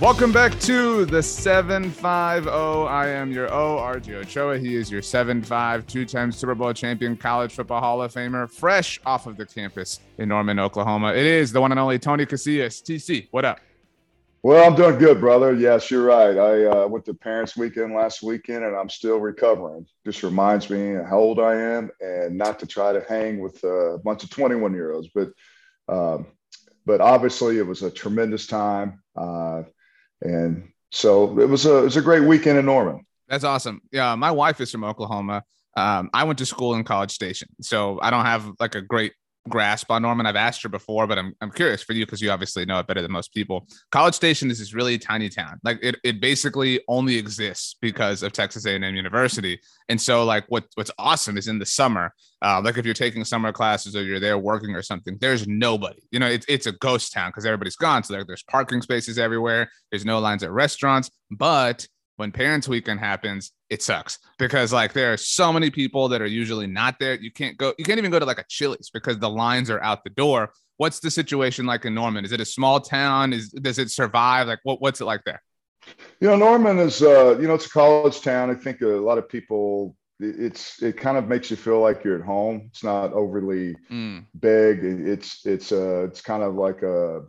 Welcome back to the 75O. I am your O, RJ Ochoa. He is your 7'5, two time Super Bowl champion, college football Hall of Famer, fresh off of the campus in Norman, Oklahoma. It is the one and only Tony Casillas. TC, what up? Well, I'm doing good, brother. Yes, you're right. I uh, went to Parents Weekend last weekend and I'm still recovering. Just reminds me how old I am and not to try to hang with a bunch of 21 year olds. But, um, but obviously, it was a tremendous time. Uh, and so it was a it was a great weekend in Norman. That's awesome. Yeah, my wife is from Oklahoma. Um, I went to school in College Station, so I don't have like a great grasp on Norman. I've asked her before, but I'm, I'm curious for you because you obviously know it better than most people. College Station is this really tiny town. Like it, it basically only exists because of Texas A&M University. And so like what what's awesome is in the summer, uh, like if you're taking summer classes or you're there working or something, there's nobody. You know, it's it's a ghost town because everybody's gone. So there, there's parking spaces everywhere. There's no lines at restaurants, but when parents weekend happens it sucks because like there are so many people that are usually not there. You can't go you can't even go to like a chili's because the lines are out the door. What's the situation like in norman? Is it a small town? Is does it survive? Like what, what's it like there? You know norman is uh you know it's a college town. I think a lot of people it's it kind of makes you feel like you're at home. It's not overly mm. big. It's it's uh it's kind of like a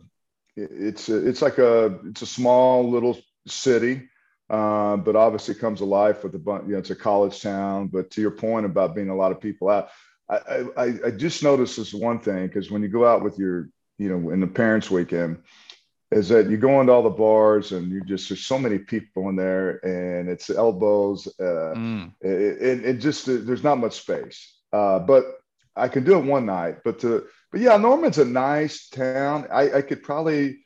it's a, it's like a it's a small little city uh, but obviously comes alive with a bunch. You know, it's a college town. But to your point about being a lot of people out, I, I, I just noticed this one thing because when you go out with your, you know, in the parents' weekend, is that you go into all the bars and you just there's so many people in there and it's elbows. Uh, mm. it, it, just there's not much space. Uh, but I can do it one night. But to but yeah, Norman's a nice town. I, I could probably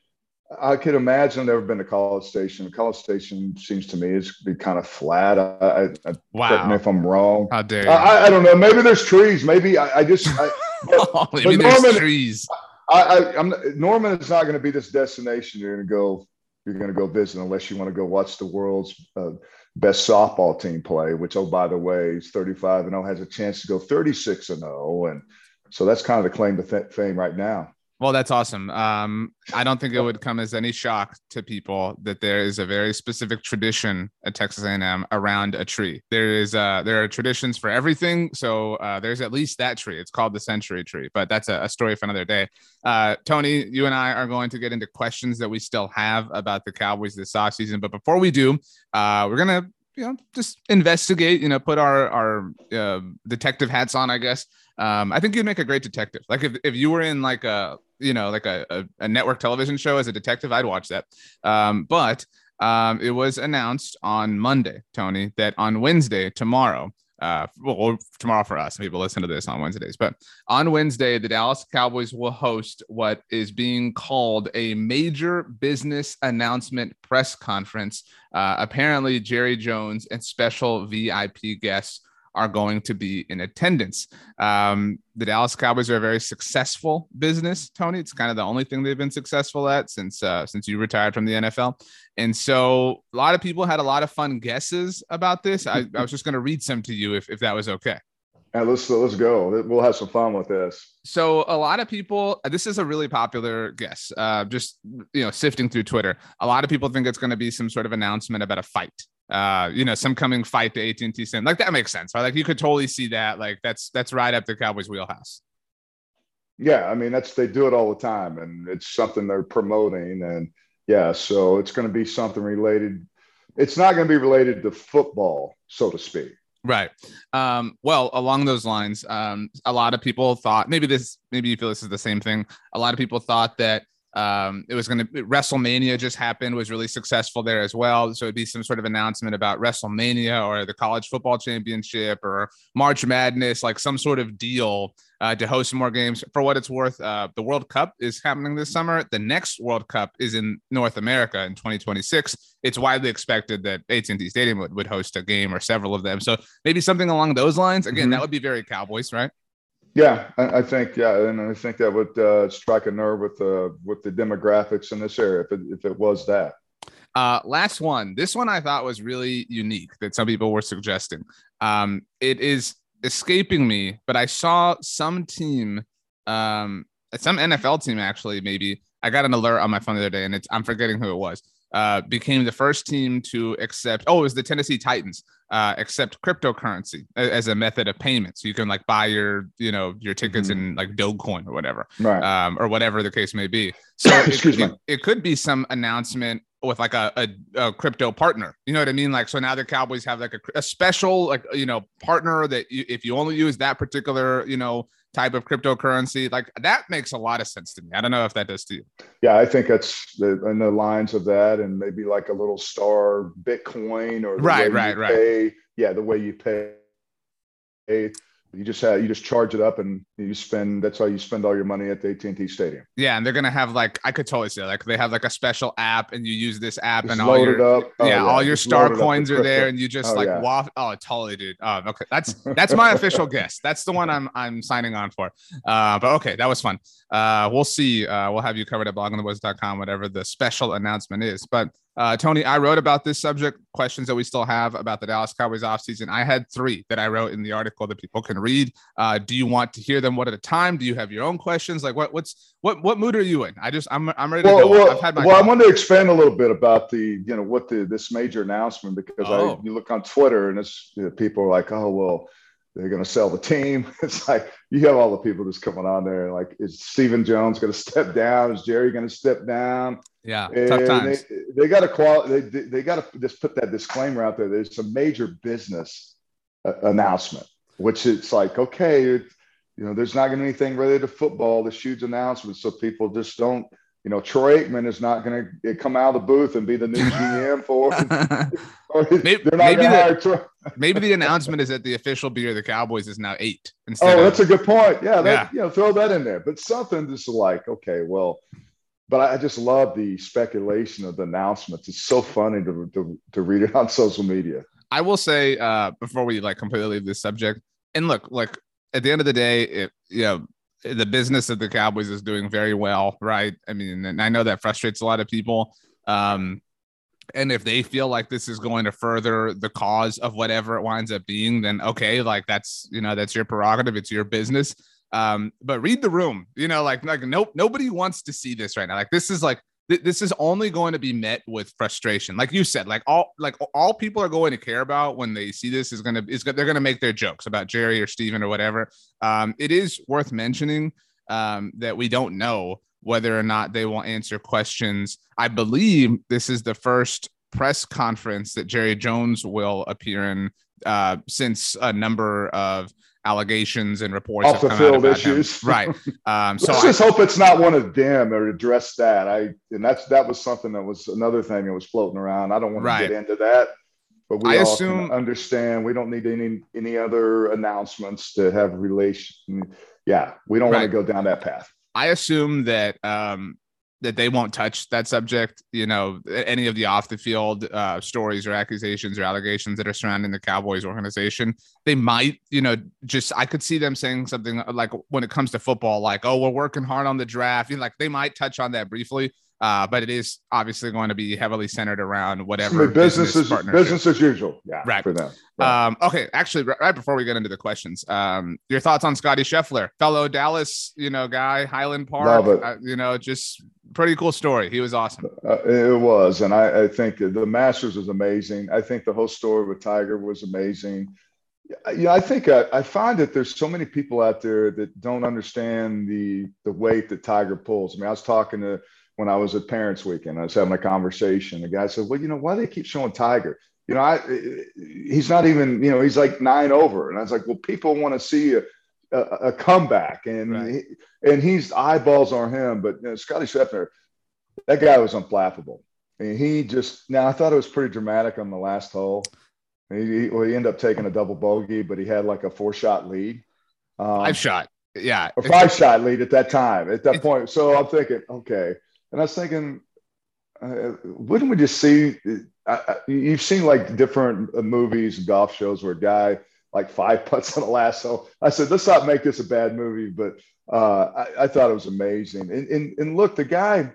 I could imagine I've never been to College Station. College Station seems to me is be kind of flat. I, I wow. if I'm wrong. How dare I, I, don't know. Maybe there's trees. Maybe I, I just. I, but, maybe but Norman, trees. I, I, am Norman is not going to be this destination you're going to go. You're going to go visit unless you want to go watch the world's uh, best softball team play. Which, oh by the way, is 35 and 0 has a chance to go 36 and 0, and so that's kind of the claim to th- fame right now. Well, that's awesome. Um, I don't think it would come as any shock to people that there is a very specific tradition at Texas A&M around a tree. There is uh, there are traditions for everything. So uh, there's at least that tree. It's called the Century Tree, but that's a, a story for another day. Uh, Tony, you and I are going to get into questions that we still have about the Cowboys this offseason. But before we do, uh, we're gonna you know just investigate. You know, put our our uh, detective hats on, I guess. Um, I think you'd make a great detective. Like if, if you were in like a you know like a, a, a network television show as a detective, I'd watch that. Um, but um, it was announced on Monday, Tony, that on Wednesday tomorrow. Uh, well, tomorrow for us, people listen to this on Wednesdays, but on Wednesday, the Dallas Cowboys will host what is being called a major business announcement press conference. Uh, apparently, Jerry Jones and special VIP guests are going to be in attendance. Um, the Dallas Cowboys are a very successful business, Tony. It's kind of the only thing they've been successful at since uh, since you retired from the NFL. And so a lot of people had a lot of fun guesses about this. I, I was just going to read some to you if, if that was okay. Yeah, let's let's go. We'll have some fun with this. So a lot of people, this is a really popular guess. Uh, just you know, sifting through Twitter, a lot of people think it's going to be some sort of announcement about a fight uh you know some coming fight to AT&T Center. Like that makes sense right? Like you could totally see that. Like that's that's right up the Cowboys wheelhouse. Yeah I mean that's they do it all the time and it's something they're promoting and yeah so it's going to be something related it's not going to be related to football so to speak. Right. Um well along those lines um a lot of people thought maybe this maybe you feel this is the same thing. A lot of people thought that Um, it was going to WrestleMania just happened, was really successful there as well. So it'd be some sort of announcement about WrestleMania or the college football championship or March Madness, like some sort of deal uh, to host more games. For what it's worth, uh, the World Cup is happening this summer. The next World Cup is in North America in 2026. It's widely expected that AT&T Stadium would, would host a game or several of them. So maybe something along those lines. Again, mm-hmm. that would be very Cowboys, right? Yeah, I, I, think yeah, and I think that would uh, strike a nerve with the with the demographics in this area if it, if it was that. Uh, last one. This one I thought was really unique that some people were suggesting. Um, it is escaping me, but I saw some team, um, some NFL team actually, maybe. I got an alert on my phone the other day, and it's I'm forgetting who it was. Uh, became the first team to accept. Oh, it was the Tennessee Titans uh, accept cryptocurrency as a method of payment. So you can like buy your, you know, your tickets mm-hmm. in like Dogecoin or whatever, right? Um, or whatever the case may be. So Excuse it, me. It, it, could be some announcement with like a, a, a, crypto partner. You know what I mean? Like, so now the Cowboys have like a, a special, like, you know, partner that you, if you only use that particular, you know, type of cryptocurrency, like that makes a lot of sense to me. I don't know if that does to you. Yeah, I think that's the, in the lines of that, and maybe like a little star Bitcoin or right, right, right. Pay, yeah, the way you pay you just have you just charge it up and you spend. That's how you spend all your money at the AT and T Stadium. Yeah, and they're gonna have like I could totally say like they have like a special app, and you use this app, just and all your oh, yeah, yeah, all your star coins are there, and you just oh, like yeah. waft. Oh, totally, dude. Oh, okay, that's that's my official guess. That's the one I'm I'm signing on for. Uh, but okay, that was fun. Uh, we'll see. Uh, we'll have you covered at bloggingtheboys.com, whatever the special announcement is. But uh, Tony, I wrote about this subject, questions that we still have about the Dallas Cowboys offseason. I had three that I wrote in the article that people can read. Uh, do you want to hear them one at a time? Do you have your own questions? Like what what's what what mood are you in? I just I'm I'm ready to well, go. Well, I've had my well, I want to expand a little bit about the you know what the this major announcement because oh. I you look on Twitter and it's you know, people are like, oh well, they're going to sell the team. It's like you have all the people just coming on there. Like, is Stephen Jones going to step down? Is Jerry going to step down? Yeah, and tough times. They, they got to qual. They, they got to just put that disclaimer out there. There's a major business uh, announcement, which it's like, okay, you know, there's not going to be anything related to football. This huge announcement, so people just don't you know, Troy Aikman is not going to come out of the booth and be the new GM for. maybe, maybe the, maybe the announcement is that the official beer of the Cowboys is now eight. oh, that's of, a good point. Yeah, that, yeah, you know, throw that in there. But something just like, okay, well, but I just love the speculation of the announcements. It's so funny to, to, to read it on social media. I will say uh, before we like completely leave this subject, and look, like at the end of the day, it you know the business of the Cowboys is doing very well, right? I mean, and I know that frustrates a lot of people. Um, and if they feel like this is going to further the cause of whatever it winds up being, then okay, like that's you know that's your prerogative, it's your business. Um, but read the room, you know, like like nope, nobody wants to see this right now. Like this is like this is only going to be met with frustration like you said like all like all people are going to care about when they see this is going to is they're going to make their jokes about jerry or stephen or whatever um, it is worth mentioning um, that we don't know whether or not they will answer questions i believe this is the first press conference that jerry jones will appear in uh, since a number of allegations and reports off the field issues. Him. Right. Um, so let's just hope it's not one of them or address that. I and that's that was something that was another thing that was floating around. I don't want right. to get into that, but we I all assume, understand we don't need any any other announcements to have relation. Yeah, we don't right. want to go down that path. I assume that um, that they won't touch that subject. You know, any of the off the field uh, stories or accusations or allegations that are surrounding the Cowboys organization. They might, you know, just I could see them saying something like when it comes to football, like, "Oh, we're working hard on the draft." You know, like they might touch on that briefly. Uh, but it is obviously going to be heavily centered around whatever business, business, business as usual. Yeah, right. for them. Right. Um, okay, actually, right, before we get into the questions, um, your thoughts on Scotty Scheffler, fellow Dallas, you know, guy, Highland Park. Uh, you know, just pretty cool story. He was awesome. Uh, it was, and I, I think the Masters was amazing. I think the whole story with Tiger was amazing you know, I think I, I, find that there's so many people out there that don't understand the the weight that Tiger pulls. I mean, I was talking to when I was at Parents Weekend. I was having a conversation. The guy said, "Well, you know, why do they keep showing Tiger? You know, I he's not even you know he's like nine over." And I was like, "Well, people want to see a, a, a comeback, and right. he, and he's eyeballs on him." But you know, Scotty Scheffler, that guy was unflappable. And he just now I thought it was pretty dramatic on the last hole. He, he, well, he ended up taking a double bogey, but he had like a four shot lead. Um, five shot, yeah, a five shot lead at that time. At that point, so I'm thinking, okay, and I was thinking, uh, wouldn't we just see? I, I, you've seen like different uh, movies golf shows where a guy like five putts on the last hole. I said, let's not make this a bad movie, but uh, I, I, thought it was amazing. And, and, and look, the guy,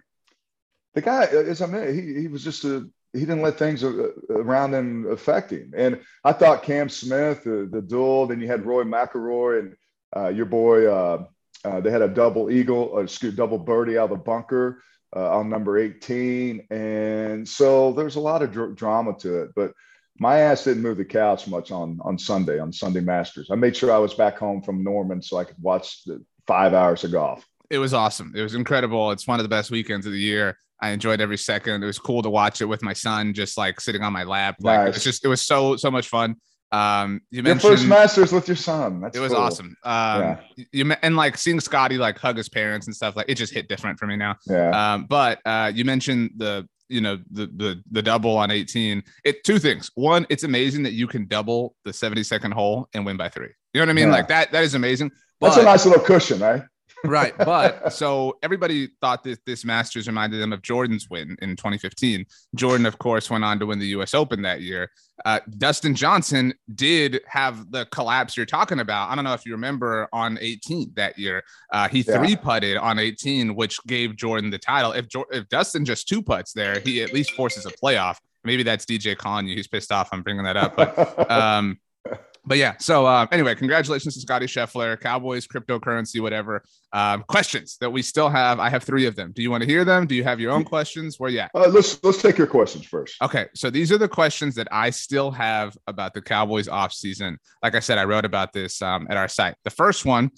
the guy, as I mean, he, he was just a, he didn't let things around him affect him. And I thought Cam Smith, the, the duel, then you had Rory McIlroy and uh, your boy, uh, uh, they had a double eagle, or double birdie out of the bunker uh, on number 18. And so there's a lot of dr- drama to it. But my ass didn't move the couch much on, on Sunday, on Sunday Masters. I made sure I was back home from Norman so I could watch the five hours of golf. It was awesome. It was incredible. It's one of the best weekends of the year. I enjoyed every second. It was cool to watch it with my son, just like sitting on my lap. Like nice. it was just, it was so, so much fun. Um, you mentioned your first Masters with your son. That's it was cool. awesome. Um, yeah. you and like seeing Scotty like hug his parents and stuff like it just hit different for me now. Yeah. Um, but uh, you mentioned the you know the the the double on 18. It two things. One, it's amazing that you can double the 72nd hole and win by three. You know what I mean? Yeah. Like that. That is amazing. But, That's a nice little cushion, right? Right. But so everybody thought that this Masters reminded them of Jordan's win in 2015. Jordan, of course, went on to win the US Open that year. Uh, Dustin Johnson did have the collapse you're talking about. I don't know if you remember on 18 that year. Uh, he yeah. three putted on 18, which gave Jordan the title. If, if Dustin just two putts there, he at least forces a playoff. Maybe that's DJ calling you. He's pissed off. I'm bringing that up. But um, but yeah, so uh, anyway, congratulations to Scotty Scheffler, Cowboys, cryptocurrency, whatever. Um, questions that we still have. I have three of them. Do you want to hear them? Do you have your own questions? Where yeah. Uh, let's let's take your questions first. Okay, so these are the questions that I still have about the Cowboys off season. Like I said, I wrote about this um, at our site. The first one: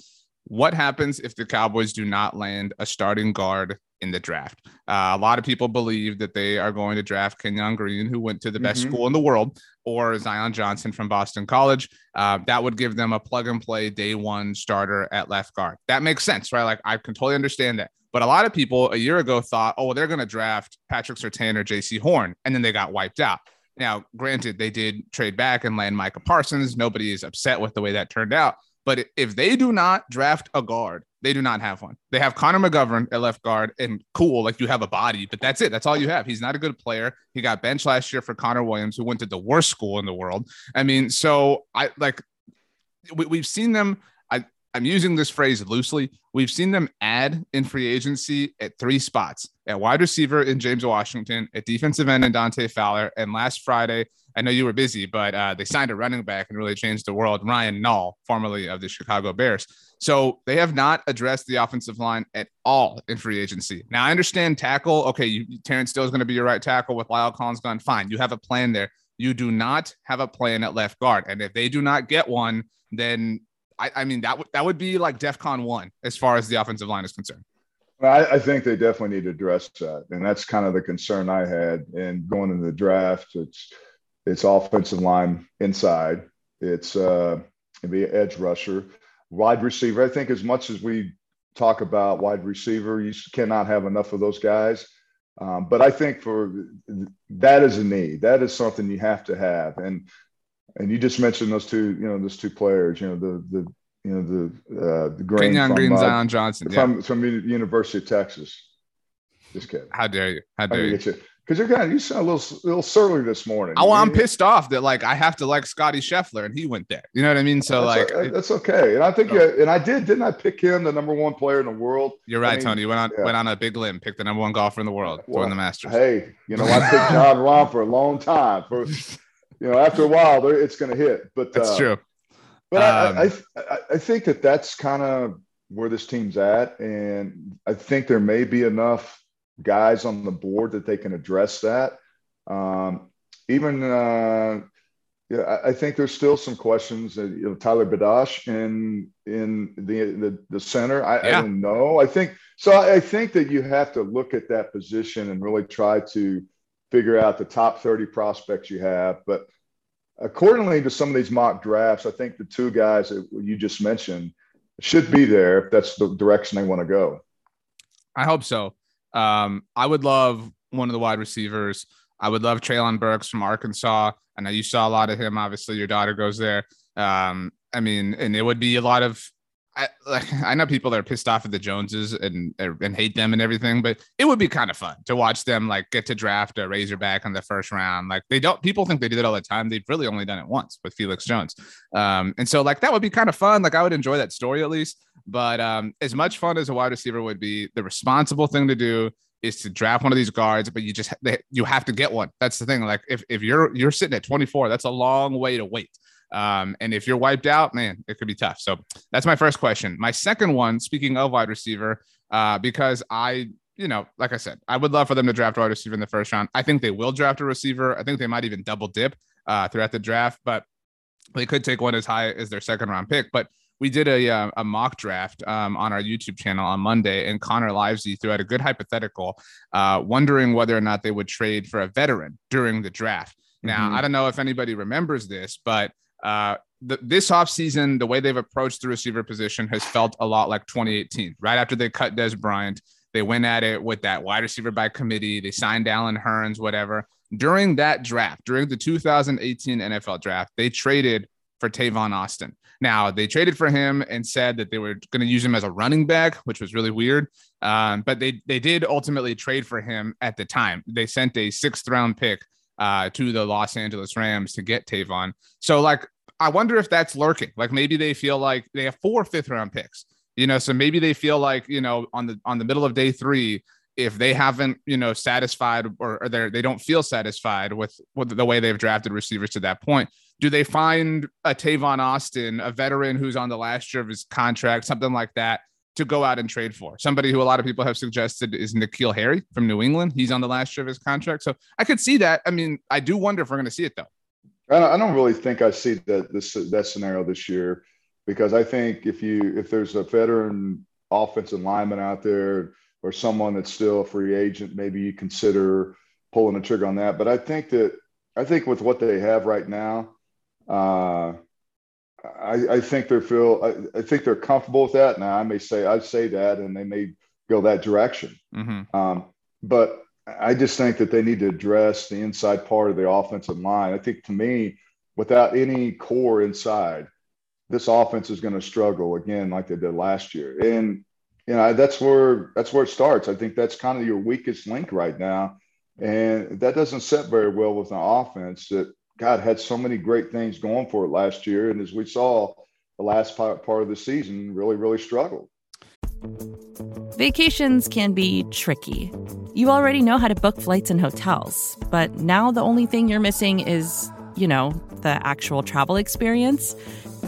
What happens if the Cowboys do not land a starting guard in the draft. Uh, a lot of people believe that they are going to draft Kenyon Green, who went to the best mm-hmm. school in the world, or Zion Johnson from Boston College. Uh, that would give them a plug and play day one starter at left guard. That makes sense, right? Like I can totally understand that. But a lot of people a year ago thought, oh, well, they're going to draft Patrick Surtain or Jaycee Horn, and then they got wiped out. Now, granted, they did trade back and land Micah Parsons. Nobody is upset with the way that turned out. But if they do not draft a guard they do not have one. They have Connor McGovern at left guard, and cool, like you have a body, but that's it. That's all you have. He's not a good player. He got benched last year for Connor Williams, who went to the worst school in the world. I mean, so I like we, we've seen them. I I'm using this phrase loosely. We've seen them add in free agency at three spots: at wide receiver in James Washington, at defensive end in Dante Fowler, and last Friday I know you were busy, but uh, they signed a running back and really changed the world. Ryan Nall, formerly of the Chicago Bears. So they have not addressed the offensive line at all in free agency. Now I understand tackle. Okay, you, Terence Steele is going to be your right tackle with La'el Collins gone. Fine, you have a plan there. You do not have a plan at left guard, and if they do not get one, then I, I mean that would that would be like DefCon one as far as the offensive line is concerned. I, I, think they definitely need to address that, and that's kind of the concern I had. And going into the draft, it's it's offensive line inside. It's uh, be edge rusher, wide receiver. I think as much as we talk about wide receiver, you cannot have enough of those guys. Um, but I think for that is a need. That is something you have to have. And and you just mentioned those two, you know, those two players. You know, the the you know the uh, the Green from, Green, uh, Zion Johnson from, yeah. from University of Texas. Just kidding. How dare you? How dare you? You? Because you're kind of you sound a little little surly this morning. Oh, I'm pissed off that like I have to like Scotty Scheffler and he went there. You know what I mean? So that's like a, that's okay. And I think oh. and I did didn't I pick him the number one player in the world? You're right, I mean, Tony. You went on yeah. went on a big limb, picked the number one golfer in the world, well, the Masters. Hey, you know I picked Jon Rahm for a long time. For you know after a while it's going to hit. But that's uh, true. But um, I, I I think that that's kind of where this team's at, and I think there may be enough guys on the board that they can address that. Um, even uh, yeah, I think there's still some questions. That, you know, Tyler Biadasz in in the the, the center. I, yeah. I, don't know. I think so. I think that you have to look at that position and really try to figure out the top 30 prospects you have. But accordingly to some of these mock drafts, I think the two guys that you just mentioned should be there if that's the direction they want to go. I hope so. Um, I would love one of the wide receivers. I would love Treylon Burks from Arkansas. I know you saw a lot of him. Obviously, your daughter goes there. Um, I mean, and it would be a lot of I like I know people that are pissed off at the Joneses and and hate them and everything, but it would be kind of fun to watch them like get to draft a Razorback in the first round. Like they don't people think they do it all the time. They've really only done it once with Felix Jones. Um, and so like that would be kind of fun. Like I would enjoy that story at least. But um, as much fun as a wide receiver would be, the responsible thing to do is to draft one of these guards, but you just you have to get one. That's the thing. Like if, if you're you're sitting at 24, that's a long way to wait. Um, and if you're wiped out, man, it could be tough. So that's my first question. My second one, speaking of wide receiver, uh, because I, you know, like I said, I would love for them to draft a wide receiver in the first round. I think they will draft a receiver. I think they might even double dip uh, throughout the draft, but they could take one as high as their second round pick. But we did a, uh, a mock draft um, on our YouTube channel on Monday, and Connor Livesey threw out a good hypothetical, uh, wondering whether or not they would trade for a veteran during the draft. Now, mm-hmm. I don't know if anybody remembers this, but uh, the, this offseason, the way they've approached the receiver position has felt a lot like 2018. Right after they cut Dez Bryant, they went at it with that wide receiver by committee. They signed Allen Hurns, whatever. During that draft, during the 2018 NFL draft, they traded for Tavon Austin. Now they traded for him and said that they were going to use him as a running back, which was really weird. Um, but they they did ultimately trade for him at the time. They sent a sixth round pick uh, to the Los Angeles Rams to get Tavon. So like I wonder if that's lurking. Like maybe they feel like they have four fifth round picks, you know, so maybe they feel like, you know, on the on the middle of day three, if they haven't, you know, satisfied or, or they they don't feel satisfied with, with the way they've drafted receivers to that point, do they find a Tavon Austin, a veteran who's on the last year of his contract, something like that, to go out and trade for? Somebody who a lot of people have suggested is N'Keal Harry from New England. He's on the last year of his contract. So I could see that. I mean, I do wonder if we're going to see it though. I don't really think I see that this that scenario this year because I think if you if there's a veteran offensive lineman out there or someone that's still a free agent, maybe you consider pulling the trigger on that. But I think that I think with what they have right now, uh, I, I, think they feel I, I, think they're comfortable with that. Now I may say I say that, and they may go that direction. Mm-hmm. Um, but I just think that they need to address the inside part of the offensive line. I think to me, without any core inside, this offense is going to struggle again, like they did last year. And you know that's where that's where it starts. I think that's kind of your weakest link right now, and that doesn't set very well with an offense that God had so many great things going for it last year, and as we saw, the last part, of the season really really struggled. Vacations can be tricky. You already know how to book flights and hotels, but now the only thing you're missing is, you know, the actual travel experience.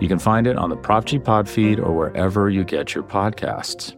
You can find it on the Prop G Pod feed or wherever you get your podcasts.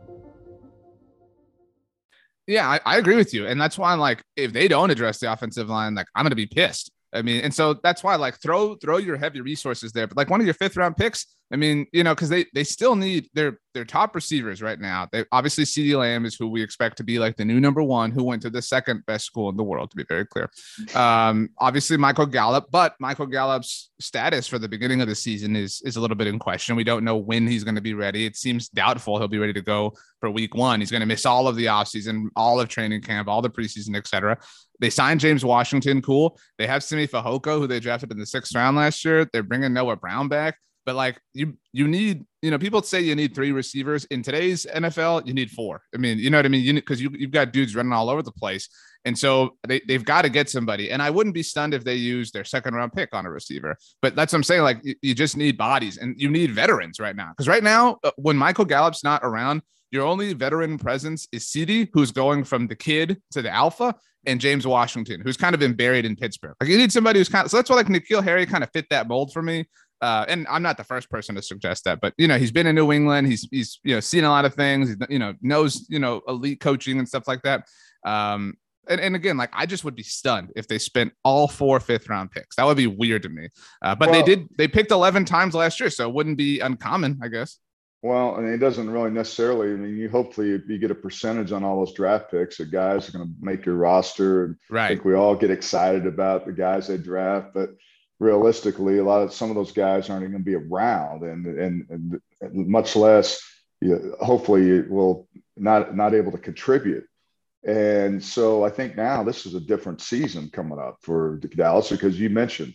Yeah, I, I, agree with you. And that's why I'm like, if they don't address the offensive line, like I'm to be pissed I mean, and so that's why like throw throw your heavy resources there. But like one of your fifth round picks, I mean, you know, because they they still need their their top receivers right now. They obviously CeeDee Lamb is who we expect to be like the new number one, who went to the second best school in the world, to be very clear. Um, obviously Michael Gallup, but Michael Gallup's status for the beginning of the season is is a little bit in question. We don't know when he's going to be ready. It seems doubtful he'll be ready to go for week one. He's going to miss all of the offseason, all of training camp, all the preseason, etc. They signed James Washington, cool. They have Simi Fehoko, who they drafted in the sixth round last year. They're bringing Noah Brown back. But like you, you need, you know, people say you need three receivers in today's NFL. You need four. I mean, you know what I mean? You because you you've got dudes running all over the place, and so they they've got to get somebody. And I wouldn't be stunned if they use their second round pick on a receiver. But that's what I'm saying. Like you, you just need bodies, and you need veterans right now. Because right now, uh, when Michael Gallup's not around, your only veteran presence is CeeDee, who's going from the kid to the alpha, and James Washington, who's kind of been buried in Pittsburgh. Like you need somebody who's kind of so that's why like N'Keal Harry kind of fit that mold for me. Uh, and I'm not the first person to suggest that, but you know, he's been in New England. He's he's you know seen a lot of things. He's, you know knows you know elite coaching and stuff like that. Um, and, and again, like I just would be stunned if they spent all four fifth round picks. That would be weird to me. Uh, but well, they did. They picked 11 times last year, so it wouldn't be uncommon, I guess. Well, and it doesn't really necessarily. I mean, you hopefully you get a percentage on all those draft picks. The guys are going to make your roster, and right. I think we all get excited about the guys they draft. But realistically, a lot of some of those guys aren't even going to be around, and and, and much less, you, hopefully, will not not able to contribute. And so I think now this is a different season coming up for Dallas because you mentioned,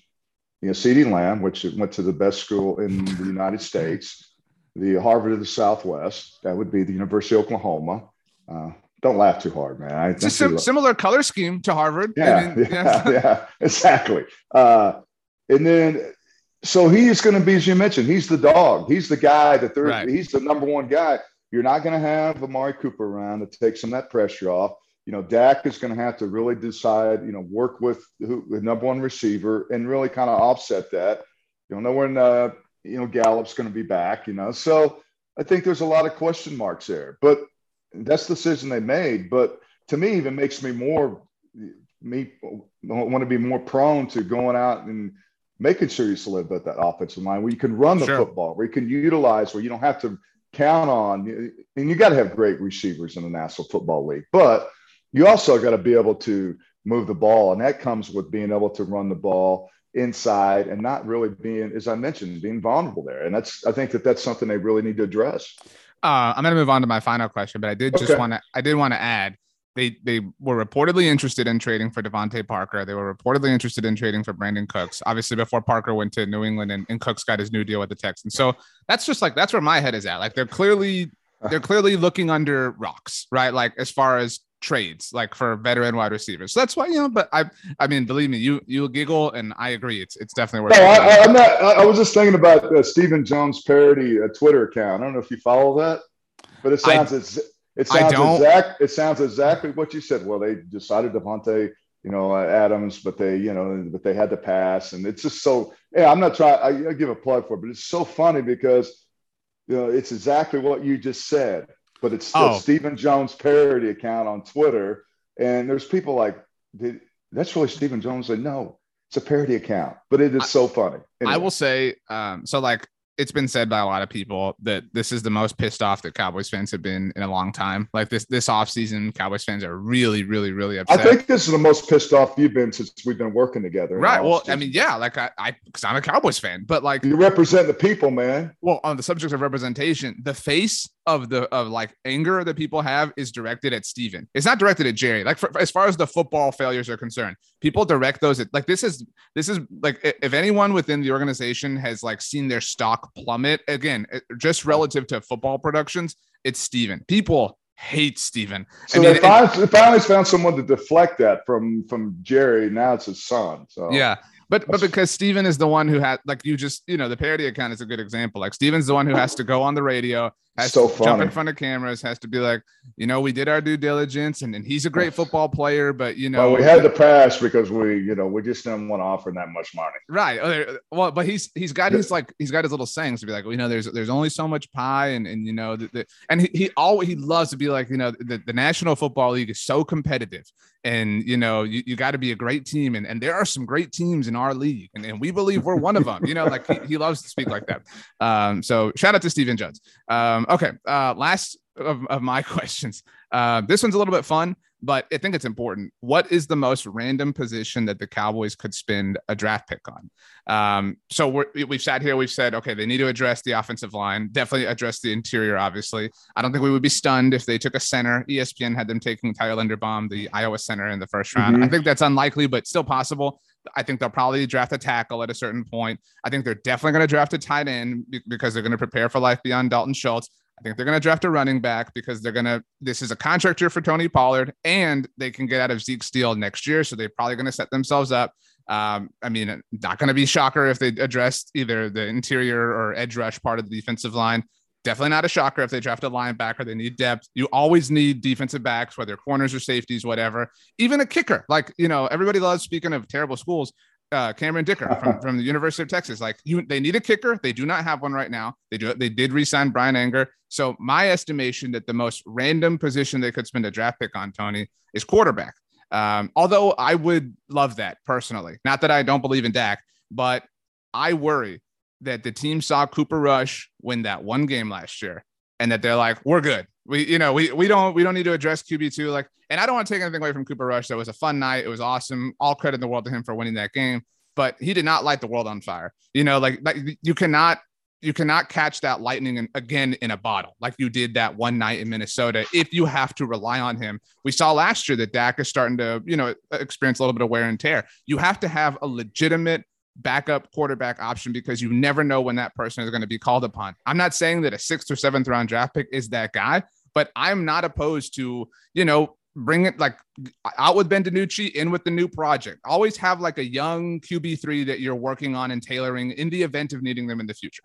you know, CeeDee Lamb, which went to the best school in the United States the Harvard of the Southwest. That would be the University of Oklahoma. Uh, don't laugh too hard, man. I, it's a sim- similar color scheme to Harvard. Yeah, I mean, yeah, yeah, exactly. Uh, and then, so he's going to be, as you mentioned, he's the dog. He's the guy that they're, right. he's the number one guy. You're not going to have Amari Cooper around to take some of that pressure off. You know, Dak is going to have to really decide, you know, work with who, the number one receiver and really kind of offset that. You don't know when uh, you know, Gallup's going to be back, you know. So I think there's a lot of question marks there. But that's the decision they made. But to me, even makes me more me want to be more prone to going out and making sure you solidify that offensive line where you can run the sure. football, where you can utilize, where you don't have to count on. And you got to have great receivers in the National Football League, but you also got to be able to move the ball, and that comes with being able to run the ball inside and not really being, as I mentioned, being vulnerable there. And that's, I think that that's something they really need to address. Uh, I'm going to move on to my final question, but I did just okay. want to, I did want to add they, they were reportedly interested in trading for DeVante Parker. They were reportedly interested in trading for Brandin Cooks. Obviously, before Parker went to New England and, and Cooks got his new deal with the Texans. So that's just like that's where my head is at. Like they're clearly they're clearly looking under rocks, right? Like as far as trades like for veteran wide receivers. So that's why you know. But I, I mean, believe me, you you giggle, and I agree. It's it's definitely worth. No, I, am not. I was just thinking about uh, Stephen Jones parody uh, Twitter account. I don't know if you follow that, but it sounds I, it's it sounds exact. It sounds exactly what you said. Well, they decided Davante, you know, uh, Adams, but they, you know, but they had to pass, and it's just so. Yeah, I'm not trying. I, I give a plug for it, but it's so funny because you know it's exactly what you just said but it's oh. Stephen Jones parody account on Twitter. And there's people like, that's really Stephen Jones. Said, no, it's a parody account, but it is I, so funny. Anyway. I will say, um, so like it's been said by a lot of people that this is the most pissed off that Cowboys fans have been in a long time. Like this this offseason, Cowboys fans are really, really, really upset. I think this is the most pissed off you've been since we've been working together. Right. Well, I mean, yeah, like I, I because I'm a Cowboys fan, but like you represent the people, man. Well, on the subject of representation, the face of the of like anger that people have is directed at Stephen. It's not directed at Jerry. Like for, as far as the football failures are concerned, people direct those at like this is this is like if anyone within the organization has like seen their stock plummet again, eh, just relative to football productions, it's Stephen. People hate Stephen. So I mean, they finally, finally found someone to deflect that from from Jerry. Now it's his son. So yeah, but but because Stephen is the one who had like you just you know the parody account is a good example. Like Stephen's the one who has to go on the radio has so to jump in front of cameras, has to be like, you know, we did our due diligence, and, and he's a great football player, but you know, well, we had to pass because we, you know, we just didn't want to offer him that much money. Right. Well, but he's he's got his like he's got his little sayings to be like, well, you know, there's there's only so much pie, and and you know, the, the and he, he always he loves to be like, you know, the, the National Football League is so competitive, and you know, you, you got to be a great team, and and there are some great teams in our league, and, and we believe we're one of them. You know, like he, he loves to speak like that. Um, so shout out to Stephen Jones. Um, okay. Uh, last of, of my questions. Uh, this one's a little bit fun, but I think it's important. What is the most random position that the Cowboys could spend a draft pick on? Um, so we have sat here, we've said, okay, they need to address the offensive line, definitely address the interior, obviously. I don't think we would be stunned if they took a center. ESPN had them taking Tyler Linderbaum, the Iowa center, in the first round. Mm-hmm. I think that's unlikely, but still possible. I think they'll probably draft a tackle at a certain point. I think they're definitely going to draft a tight end because they're going to prepare for life beyond Dalton Schultz. I think they're going to draft a running back because they're going to. This is a contract year for Tony Pollard, and they can get out of Zeke's deal next year, so they're probably going to set themselves up. Um, I mean, not going to be shocker if they address either the interior or edge rush part of the defensive line. Definitely not a shocker if they draft a linebacker. They need depth. You always need defensive backs, whether corners or safeties, whatever. Even a kicker. Like, you know, everybody loves speaking of terrible schools uh, Cameron Dicker from, from the University of Texas. Like you, they need a kicker. They do not have one right now. They do. They did resign Bryan Anger. So my estimation that the most random position they could spend a draft pick on Tony is quarterback. Um, although I would love that personally. Not that I don't believe in Dak, but I worry that the team saw Cooper Rush win that one game last year, and that they're like, we're good. We, you know, we we don't we don't need to address QB two. Like and I don't want to take anything away from Cooper Rush. That was a fun night. It was awesome. All credit in the world to him for winning that game. But he did not light the world on fire. You know, like, like you cannot you cannot catch that lightning in, again in a bottle like you did that one night in Minnesota if you have to rely on him. We saw last year that Dak is starting to, you know, experience a little bit of wear and tear. You have to have a legitimate backup quarterback option because you never know when that person is going to be called upon. I'm not saying that a sixth or seventh round draft pick is that guy, but I'm not opposed to, you know, bring it like out with Ben DiNucci, in with the new project. Always have like a young QB3 that you're working on and tailoring in the event of needing them in the future.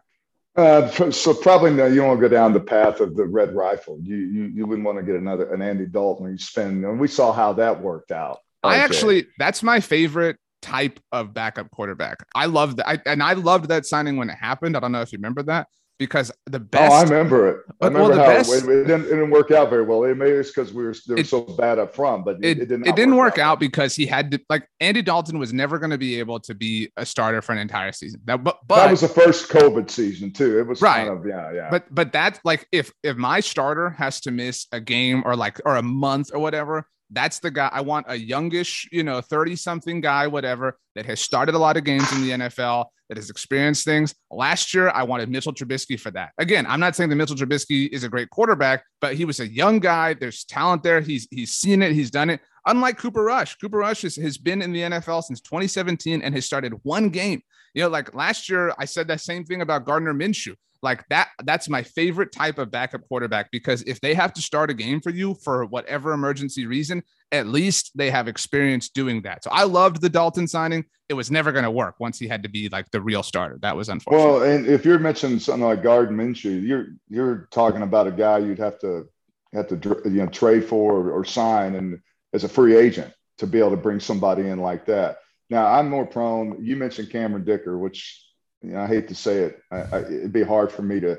Uh, so probably no, you don't go down the path of the red rifle. You you, you wouldn't want to get another an Andy Dalton. You spend, and we saw how that worked out. I actually that's my favorite type of backup quarterback. I love that, I, and I loved that signing when it happened. I don't know if you remember that because the oh, best. Oh, I remember it. I remember well, how best, it, it, didn't, it, didn't, work out very well. It made it because we were they were it, so bad up front, but it, didn't. It didn't work, work out. out. because he had to like Andy Dalton was never going to be able to be a starter for an entire season. That, but, but that was the first COVID season too. It was right. Kind of, yeah, yeah. But but that's like if if my starter has to miss a game or like or a month or whatever, that's the guy I want a youngish, you know, 30 something guy, whatever, that has started a lot of games in the NFL, that has experienced things. Last year, I wanted Mitchell Trubisky for that. Again, I'm not saying that Mitchell Trubisky is a great quarterback, but he was a young guy. There's talent there. He's he's seen it, he's done it. Unlike Cooper Rush, Cooper Rush has, has been in the NFL since 2017 and has started one game. You know, like last year, I said that same thing about Gardner Minshew. Like that, that's my favorite type of backup quarterback because if they have to start a game for you for whatever emergency reason, at least they have experience doing that. So I loved the Dalton signing. It was never going to work once he had to be like the real starter. That was unfortunate. Well, and if you're mentioning something like Gardner Minshew, you're you're talking about a guy you'd have to have to you know trade for or, or sign and as a free agent to be able to bring somebody in like that. Now I'm more prone. You mentioned Cameron Dicker, which you know, I hate to say it, I, I, it'd be hard for me to,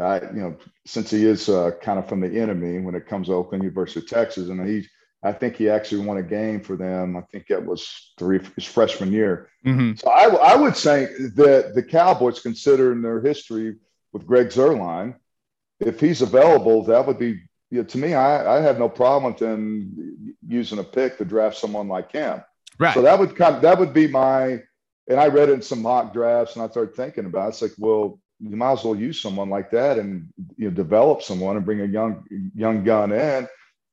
I, you know, since he is uh, kind of from the enemy when it comes to Oakland University of Texas, and he, I think he actually won a game for them. I think that was three his freshman year. Mm-hmm. So I, I would say that the Cowboys, considering their history with Greg Zuerlein, if he's available, that would be you know, to me. I, I have no problem with them using a pick to draft someone like him. Right. So that would come. That would be my and I read in some mock drafts and I started thinking about it. it's like, well, you might as well use someone like that and you know develop someone and bring a young young gun in.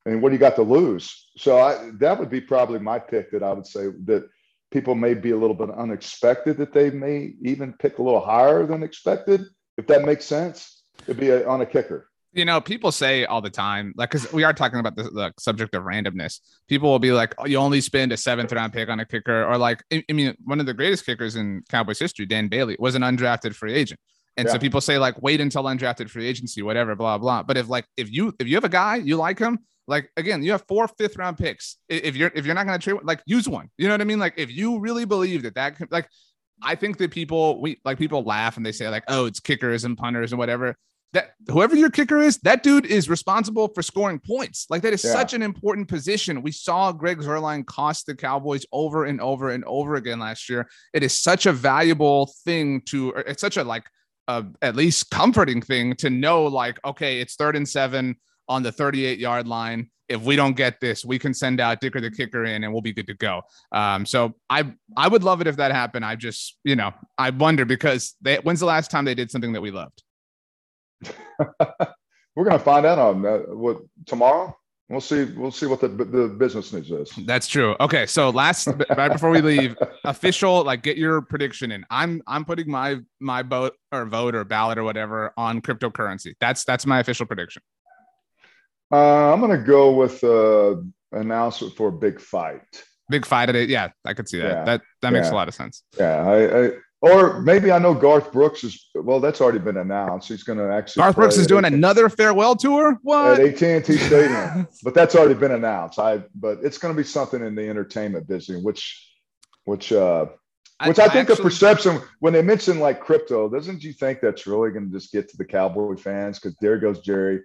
And what do you got to lose? So I, that would be probably my pick that I would say that people may be a little bit unexpected that they may even pick a little higher than expected. If that makes sense, it'd be a, on a kicker you know, people say all the time, like, because we are talking about the, the, subject of randomness. People will be like, oh, you only spend a seventh round pick on a kicker, or like, I, I mean, one of the greatest kickers in Cowboys history, Dan Bailey, was an undrafted free agent. And yeah. so people say like wait until undrafted free agency, whatever, blah blah. But if like if you if you have a guy you like him, like again, you have four fifth round picks. If you're if you're not going to trade, like use one. You know what I mean? Like if you really believe that that like I think that people we like people laugh and they say like oh it's kickers and punters and whatever. That whoever your kicker is, that dude is responsible for scoring points. Like that is yeah. such an important position. We saw Greg Zuerlein cost the Cowboys over and over and over again last year. It is such a valuable thing to. It's such a like a, at least comforting thing to know like okay it's third and seven on the 38 yard line if we don't get this we can send out dicker the kicker in and we'll be good to go um, so i i would love it if that happened i just you know i wonder because they, when's the last time they did something that we loved we're gonna find out on that what tomorrow We'll see. We'll see what the the business news is. That's true. Okay, so last right before we leave, official like get your prediction in. I'm I'm putting my my vote or vote or ballot or whatever on cryptocurrency. That's that's my official prediction. Uh, I'm gonna go with uh, announcement for a big fight. Big fight at it. Yeah, I could see that. Yeah. That that makes yeah. a lot of sense. Yeah, I, I or maybe I know Garth Brooks is well. That's already been announced. He's going to actually. Garth Brooks is doing AT- another farewell tour. What at AT and T Stadium? but that's already been announced. I but it's going to be something in the entertainment business, which, which, uh, which I, I think actually, the perception when they mention like crypto, doesn't you think that's really going to just get to the Cowboy fans? Because there goes Jerry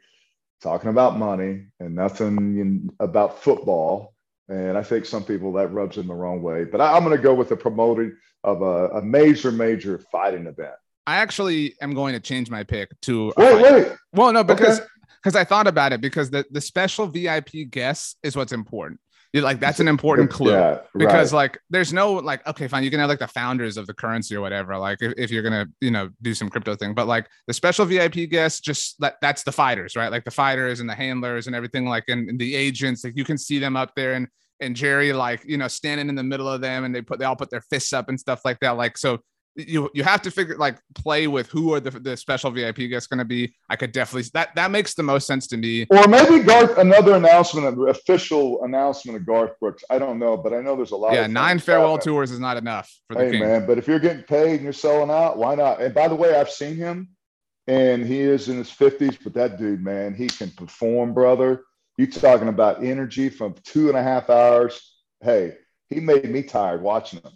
talking about money and nothing in, about football. And I think some people that rubs them the wrong way. But I, am going to go with the promoting of a, a, major, major fighting event. I actually am going to change my pick to. Wait, wait. Well, no, because because okay. I thought about it because the the special VIP guest is what's important You're like that's an important clue yeah, because right. like there's no like okay fine you can have like the founders of the currency or whatever like if, if you're gonna you know do some crypto thing but like the special vip guests just that that's the fighters right like the fighters and the handlers and everything like and, and the agents like you can see them up there and and jerry like you know standing in the middle of them and they put they all put their fists up and stuff like that like so you you have to figure like play with who are the, the special VIP guests going to be. I could definitely that that makes the most sense to me. Or maybe Garth another announcement, an official announcement of Garth Brooks. I don't know, but I know there's a lot. Yeah, nine farewell tours is not enough for the hey, man, but if you're getting paid and you're selling out, why not? And by the way, I've seen him, and he is in his fifties, but that dude, man, he can perform, brother. You talking about energy from two and a half hours? Hey, he made me tired watching him.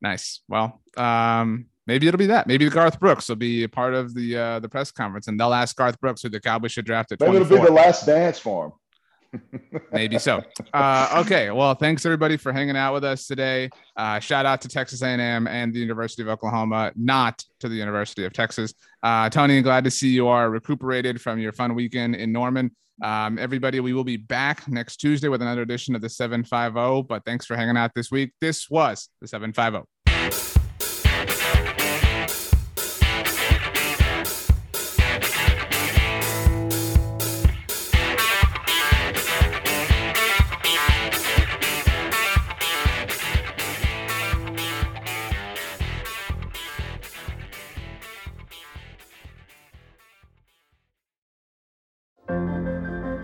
Nice. Well, um, maybe it'll be that. Maybe Garth Brooks will be a part of the uh, the press conference, and they'll ask Garth Brooks who the Cowboys should draft at. Maybe it'll be the last dance for him. Maybe so. Uh, okay. Well, thanks everybody for hanging out with us today. Uh, shout out to Texas A&M and the University of Oklahoma, not to the University of Texas. Uh, Tony, glad to see you are recuperated from your fun weekend in Norman. Um, everybody, we will be back next Tuesday with another edition of the 75O. But thanks for hanging out this week. This was the 75O.